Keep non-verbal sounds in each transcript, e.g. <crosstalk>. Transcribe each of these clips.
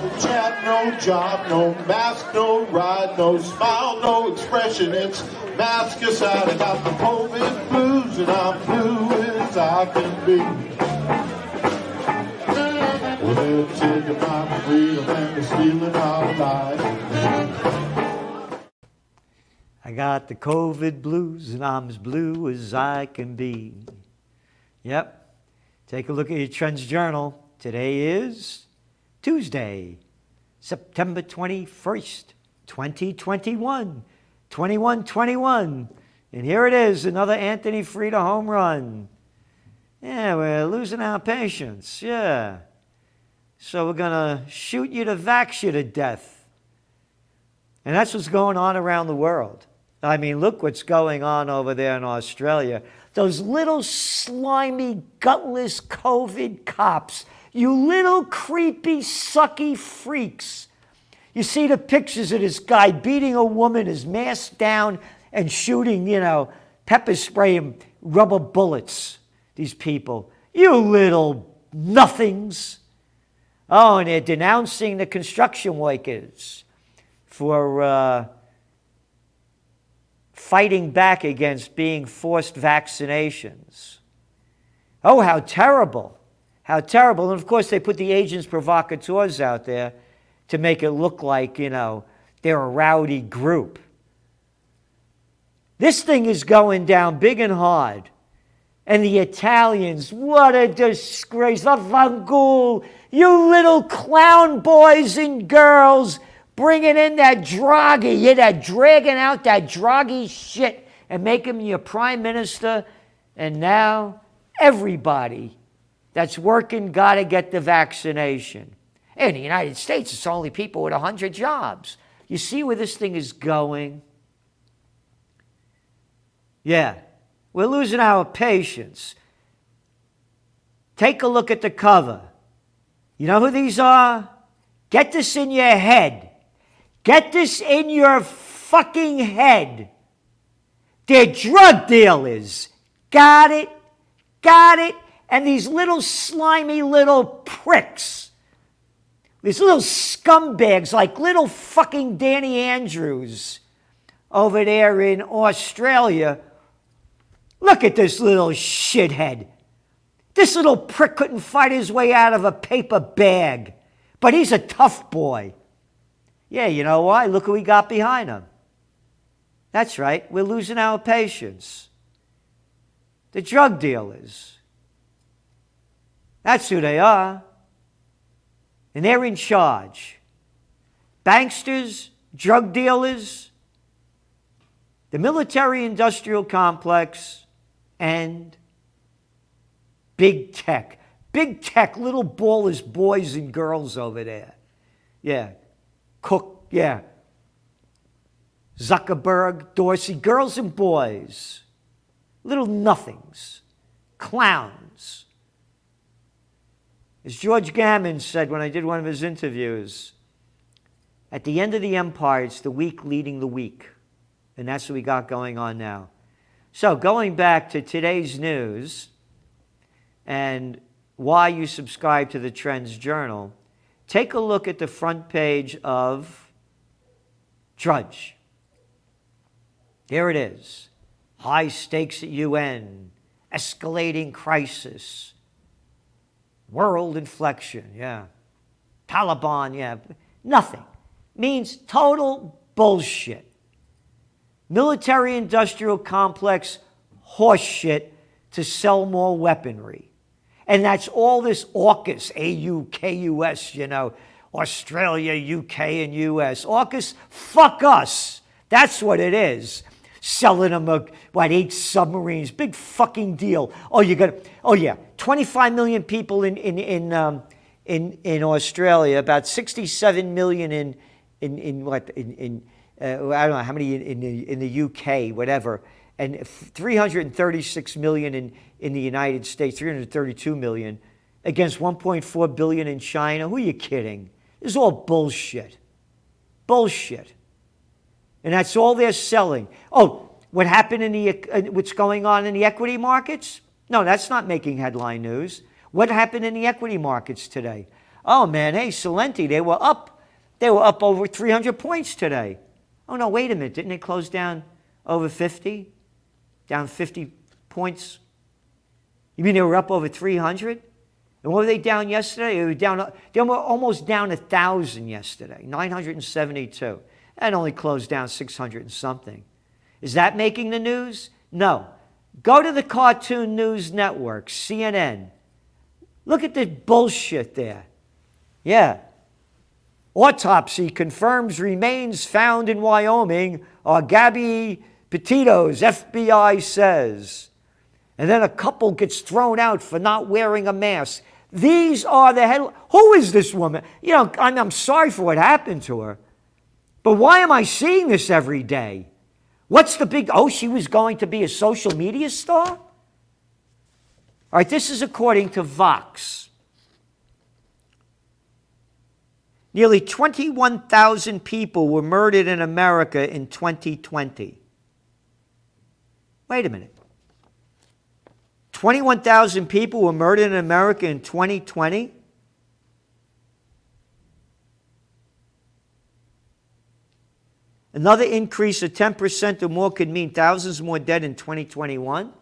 Chat, no job, no mask, no ride, no smile, no expression. It's mask aside. I got the COVID blues and I'm blue as I can be. Well, they're taking my freedom and they're stealing our lives. I got the COVID blues and I'm as blue as I can be. Yep. Take a look at your Trends Journal. Today is Tuesday, September 21st, 2021. 21 21. And here it is, another Anthony Freda home run. Yeah, we're losing our patience. Yeah. So we're going to shoot you to vax you to death. And that's what's going on around the world. I mean, look what's going on over there in Australia those little slimy, gutless COVID cops, you little creepy, sucky freaks. You see the pictures of this guy beating a woman, his mask down, and shooting, you know, pepper spray and rubber bullets. These people. You little nothings. Oh, and they're denouncing the construction workers for. Uh, fighting back against being forced vaccinations. Oh, how terrible! How terrible. And of course, they put the agents provocateurs out there to make it look like, you know, they're a rowdy group. This thing is going down big and hard. And the Italians, what a disgrace. The Fangaul, you little clown boys and girls bringing in that Draghi, yeah, that dragging out that Draghi shit and making him your prime minister. And now everybody that's working got to get the vaccination. In the United States, it's only people with 100 jobs. You see where this thing is going? Yeah, we're losing our patience. Take a look at the cover. You know who these are? Get this in your head. Get this in your fucking head. They're drug dealers. Got it? Got it? And these little slimy little pricks, these little scumbags like little fucking Danny Andrews over there in Australia. Look at this little shithead. This little prick couldn't fight his way out of a paper bag, but he's a tough boy. Yeah, you know why? Look who we got behind him. That's right, we're losing our patience. The drug dealers. That's who they are. And they're in charge. Banksters, drug dealers, the military industrial complex, and big tech. Big tech, little ballers, boys and girls over there. Yeah, Cook, yeah. Zuckerberg, Dorsey, girls and boys, little nothings, clowns. As George Gammon said when I did one of his interviews, at the end of the empire, it's the weak leading the weak. And that's what we got going on now. So, going back to today's news and why you subscribe to the Trends Journal, Take a look at the front page of Drudge. Here it is high stakes at UN, escalating crisis, world inflection, yeah. Taliban, yeah. Nothing. Means total bullshit. Military industrial complex horseshit to sell more weaponry. And that's all this AUKUS, A U K U S, you know, Australia, UK, and US. AUKUS, fuck us. That's what it is. Selling them, a, what, eight submarines. Big fucking deal. Oh, you got, oh yeah, 25 million people in, in, in, um, in, in Australia, about 67 million in, in, in what, in, in uh, I don't know how many in, in, the, in the UK, whatever and 336 million in, in the United States, 332 million against 1.4 billion in China. Who are you kidding? This is all bullshit. Bullshit. And that's all they're selling. Oh, what happened in the uh, what's going on in the equity markets? No, that's not making headline news. What happened in the equity markets today? Oh man, hey, Celente, they were up. They were up over 300 points today. Oh no, wait a minute. Didn't they close down over 50? Down 50 points? You mean they were up over 300? And what were they down yesterday? They were down. They were almost down a thousand yesterday, 972, and only closed down 600 and something. Is that making the news? No. Go to the Cartoon News Network, CNN. Look at the bullshit there. Yeah. Autopsy confirms remains found in Wyoming are Gabby Petito's, FBI says. And then a couple gets thrown out for not wearing a mask. These are the head. Who is this woman? You know, I'm, I'm sorry for what happened to her, but why am I seeing this every day? What's the big, oh, she was going to be a social media star? All right, this is according to Vox. Nearly 21,000 people were murdered in America in 2020. Wait a minute. 21,000 people were murdered in America in 2020? Another increase of 10% or more could mean thousands more dead in 2021,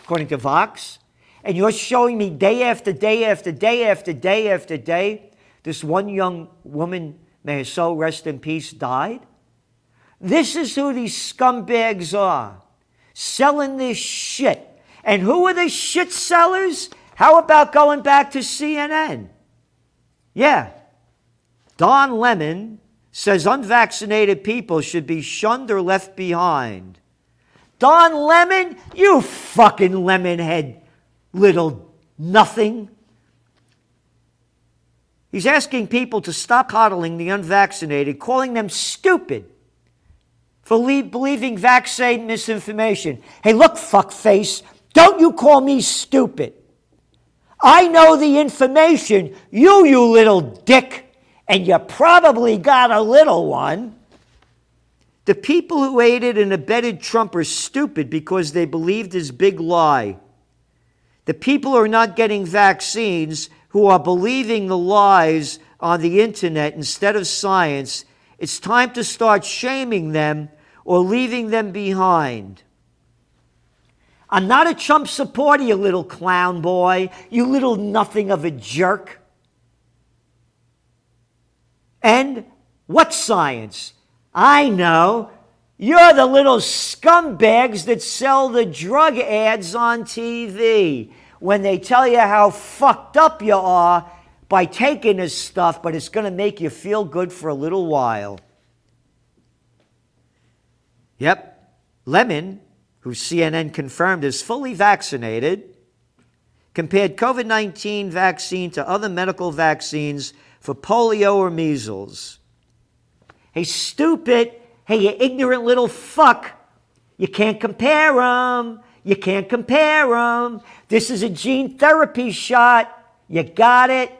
according to Vox. And you're showing me day after day after day after day after day, this one young woman, may her soul rest in peace, died? This is who these scumbags are, selling this shit. And who are the shit sellers? How about going back to CNN? Yeah. Don Lemon says unvaccinated people should be shunned or left behind. Don Lemon, you fucking lemonhead little nothing. He's asking people to stop coddling the unvaccinated, calling them stupid for believing vaccine misinformation. Hey, look, fuckface, don't you call me stupid. I know the information, you, you little dick and you probably got a little one. The people who aided and abetted Trump are stupid because they believed his big lie. The people who are not getting vaccines, who are believing the lies on the internet instead of science, it's time to start shaming them or leaving them behind. I'm not a Trump supporter, you little clown boy, you little nothing of a jerk. And what science? I know. You're the little scumbags that sell the drug ads on TV when they tell you how fucked up you are by taking this stuff, but it's going to make you feel good for a little while. Yep. Lemon, who CNN confirmed is fully vaccinated, compared COVID 19 vaccine to other medical vaccines for polio or measles. Hey, stupid. Hey, you ignorant little fuck. You can't compare them. You can't compare them. This is a gene therapy shot. You got it.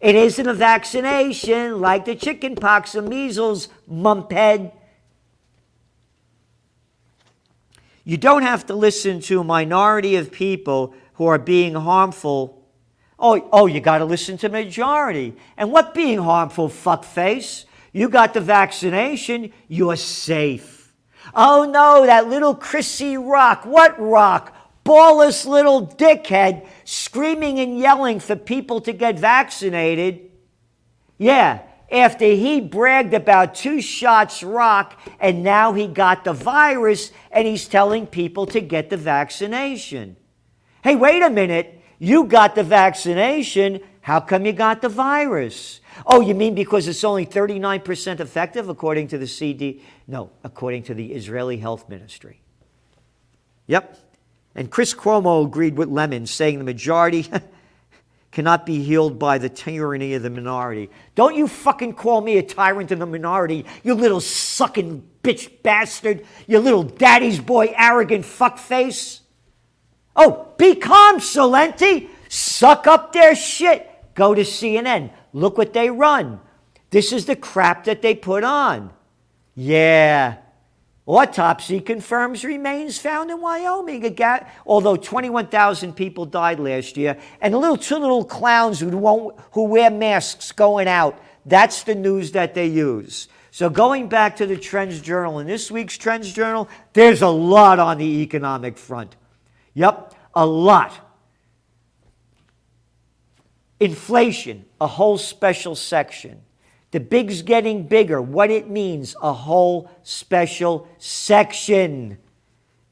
It isn't a vaccination like the chicken pox or measles, mumphead. You don't have to listen to a minority of people who are being harmful Oh, oh, you got to listen to majority. And what being harmful, fuckface? You got the vaccination, you're safe. Oh no, that little Chrissy Rock. What rock? Ballless little dickhead screaming and yelling for people to get vaccinated. Yeah, after he bragged about two shots rock and now he got the virus and he's telling people to get the vaccination. Hey, wait a minute. You got the vaccination. How come you got the virus? Oh, you mean because it's only 39% effective according to the CD? No, according to the Israeli Health Ministry. Yep. And Chris Cuomo agreed with Lemon, saying the majority <laughs> cannot be healed by the tyranny of the minority. Don't you fucking call me a tyrant in the minority, you little sucking bitch bastard, you little daddy's boy arrogant fuckface. Oh, be calm, Celente. Suck up their shit. Go to CNN. Look what they run. This is the crap that they put on. Yeah. Autopsy confirms remains found in Wyoming. again. Although 21,000 people died last year, and little two little clowns who, won't, who wear masks going out, that's the news that they use. So going back to the Trends Journal, in this week's Trends Journal, there's a lot on the economic front. Yep, a lot. Inflation, a whole special section. The big's getting bigger. What it means, a whole special section.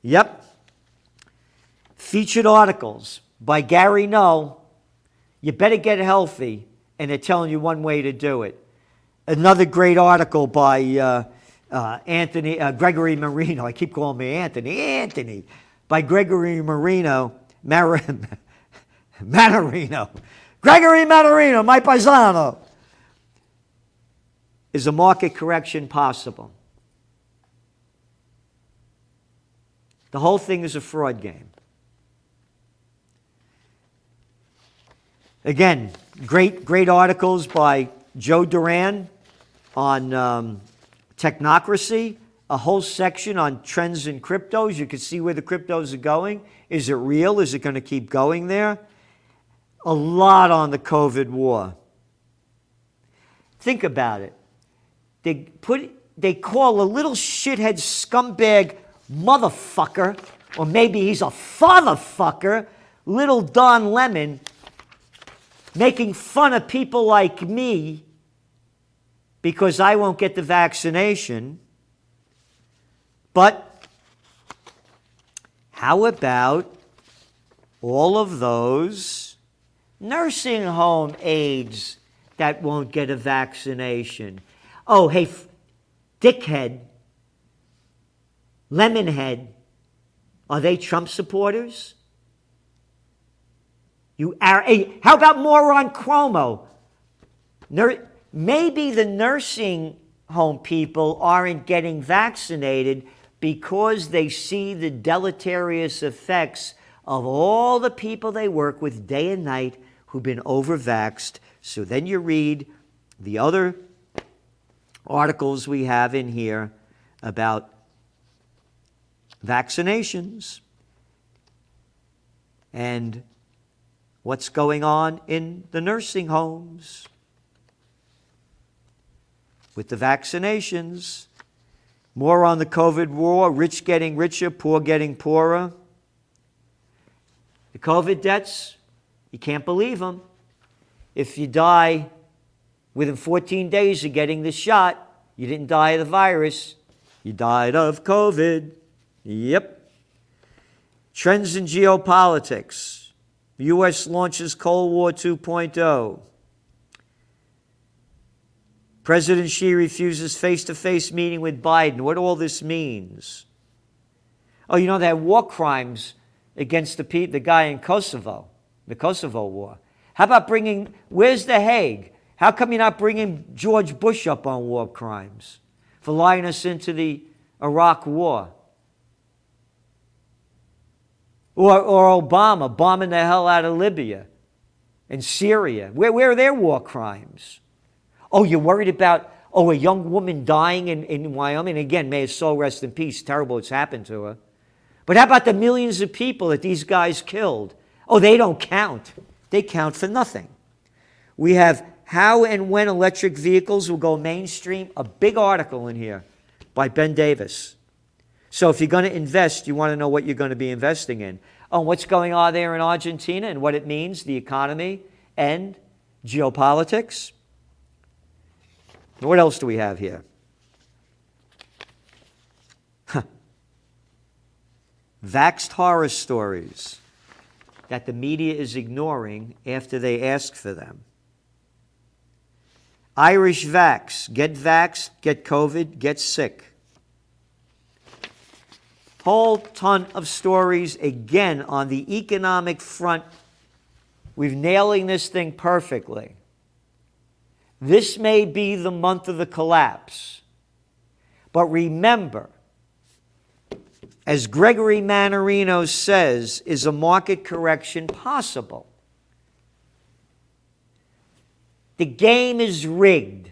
Yep. Featured articles by Gary Null. You better get healthy, and they're telling you one way to do it. Another great article by uh, uh, Anthony uh, Gregory Marino. I keep calling me Anthony. Anthony by Gregory Marino. Mar- <laughs> Mannarino. Gregory Mannarino, my paisano. Is a market correction possible? The whole thing is a fraud game. Again, great, great articles by Joe Duran on um, technocracy, a whole section on trends in cryptos. You can see where the cryptos are going. Is it real? Is it going to keep going there? A lot on the COVID war. Think about it. They put they call a little shithead scumbag motherfucker, or maybe he's a fatherfucker, little Don Lemon, making fun of people like me because I won't get the vaccination. But how about all of those nursing home aides that won't get a vaccination? Oh, hey, dickhead, lemonhead, are they Trump supporters? You are. Hey, how about moron Cuomo? Nur- maybe the nursing home people aren't getting vaccinated because they see the deleterious effects of all the people they work with day and night who've been overvaxed. So then you read the other articles we have in here about vaccinations and what's going on in the nursing homes with the vaccinations. More on the COVID war rich getting richer, poor getting poorer. The COVID deaths, you can't believe them. If you die Within 14 days of getting the shot, you didn't die of the virus, you died of COVID. Yep. Trends in geopolitics. U.S. launches Cold War 2.0. President Xi refuses face to face meeting with Biden. What all this means? Oh, you know, they had war crimes against the, the guy in Kosovo, the Kosovo war. How about bringing, where's The Hague? How come you're not bringing George Bush up on war crimes for lying us into the Iraq war? Or, or Obama bombing the hell out of Libya and Syria? Where, where are their war crimes? Oh, you're worried about, oh, a young woman dying in, in Wyoming? Again, may his soul rest in peace. Terrible what's happened to her. But how about the millions of people that these guys killed? Oh, they don't count. They count for nothing. We have how and when electric vehicles will go mainstream. A big article in here by Ben Davis. So if you're going to invest, you want to know what you're going to be investing in. Oh, what's going on there in Argentina and what it means, the economy and geopolitics. What else do we have here? Huh. Vaxed horror stories that the media is ignoring after they ask for them. Irish vax. Get vaxxed, get COVID, get sick. Whole ton of stories again on the economic front. We've nailing this thing perfectly. This may be the month of the collapse. But remember, as Gregory Mannarino says, is a market correction possible? The game is rigged.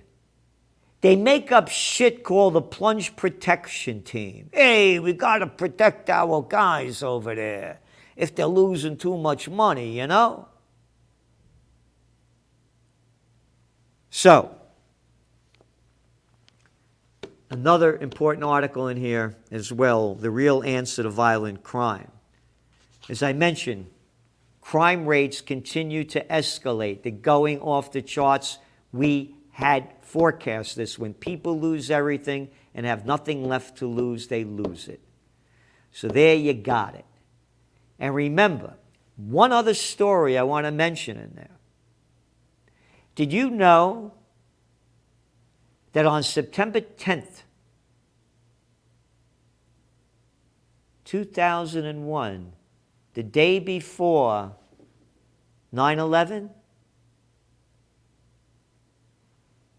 They make up shit called the plunge protection team. Hey, we got to protect our guys over there if they're losing too much money, you know? So, another important article in here as well the real answer to violent crime. As I mentioned, crime rates continue to escalate. They're going off the charts. We had forecast this. When people lose everything and have nothing left to lose, they lose it. So there you got it. And remember, one other story I want to mention in there. Did you know that on September 10th, 2001, the day before 9 11,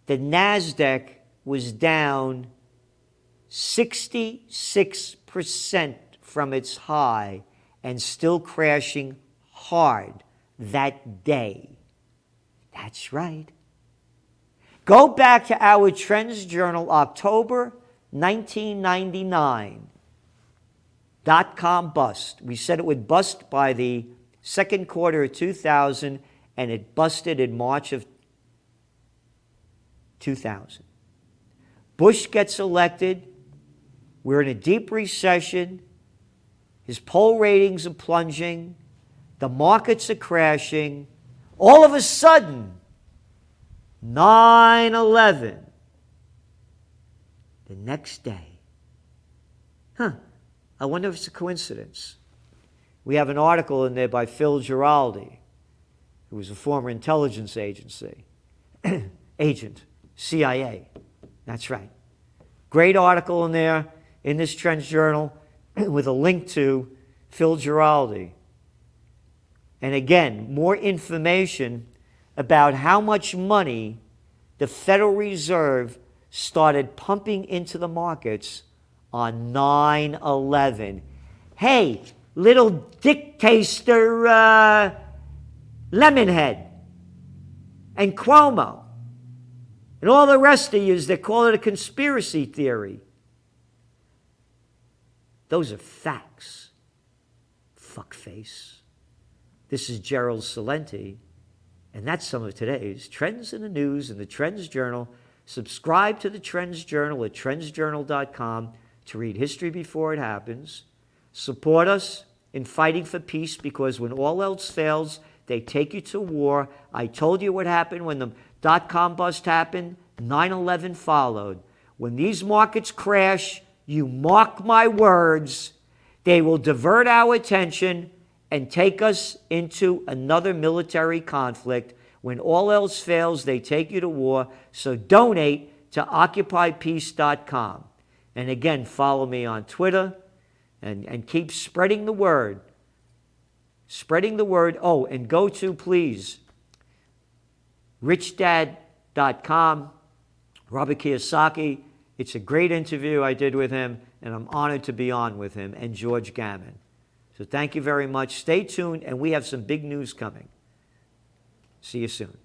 the NASDAQ was down 66% from its high and still crashing hard that day. That's right. Go back to our Trends Journal, October 1999. Dot com bust. We said it would bust by the second quarter of 2000, and it busted in March of 2000. Bush gets elected. We're in a deep recession. His poll ratings are plunging. The markets are crashing. All of a sudden, 9 11, the next day. Huh, I wonder if it's a coincidence. We have an article in there by Phil Giraldi, who was a former intelligence agency <clears throat> agent, CIA. That's right. Great article in there in this Trends Journal <clears throat> with a link to Phil Giraldi. And again, more information about how much money the Federal Reserve started pumping into the markets on 9 11. Hey, little dictator uh, Lemonhead and Cuomo and all the rest of you that call it a conspiracy theory. Those are facts. Fuckface. This is Gerald Celente, and that's some of today's Trends in the News in the Trends Journal. Subscribe to the Trends Journal at trendsjournal.com to read history before it happens. Support us in fighting for peace because when all else fails, they take you to war. I told you what happened when the dot com bust happened, 9 11 followed. When these markets crash, you mark my words, they will divert our attention and take us into another military conflict. When all else fails, they take you to war. So donate to occupypeace.com. And again, follow me on Twitter and, and keep spreading the word. Spreading the word. Oh, and go to, please, richdad.com, Robert Kiyosaki it's a great interview I did with him, and I'm honored to be on with him and George Gammon. So thank you very much. Stay tuned, and we have some big news coming. See you soon.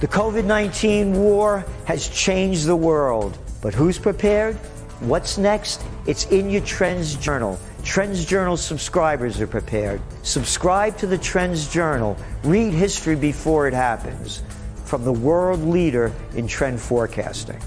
The COVID 19 war has changed the world, but who's prepared? What's next? It's in your Trends Journal. Trends Journal subscribers are prepared. Subscribe to the Trends Journal. Read history before it happens from the world leader in trend forecasting.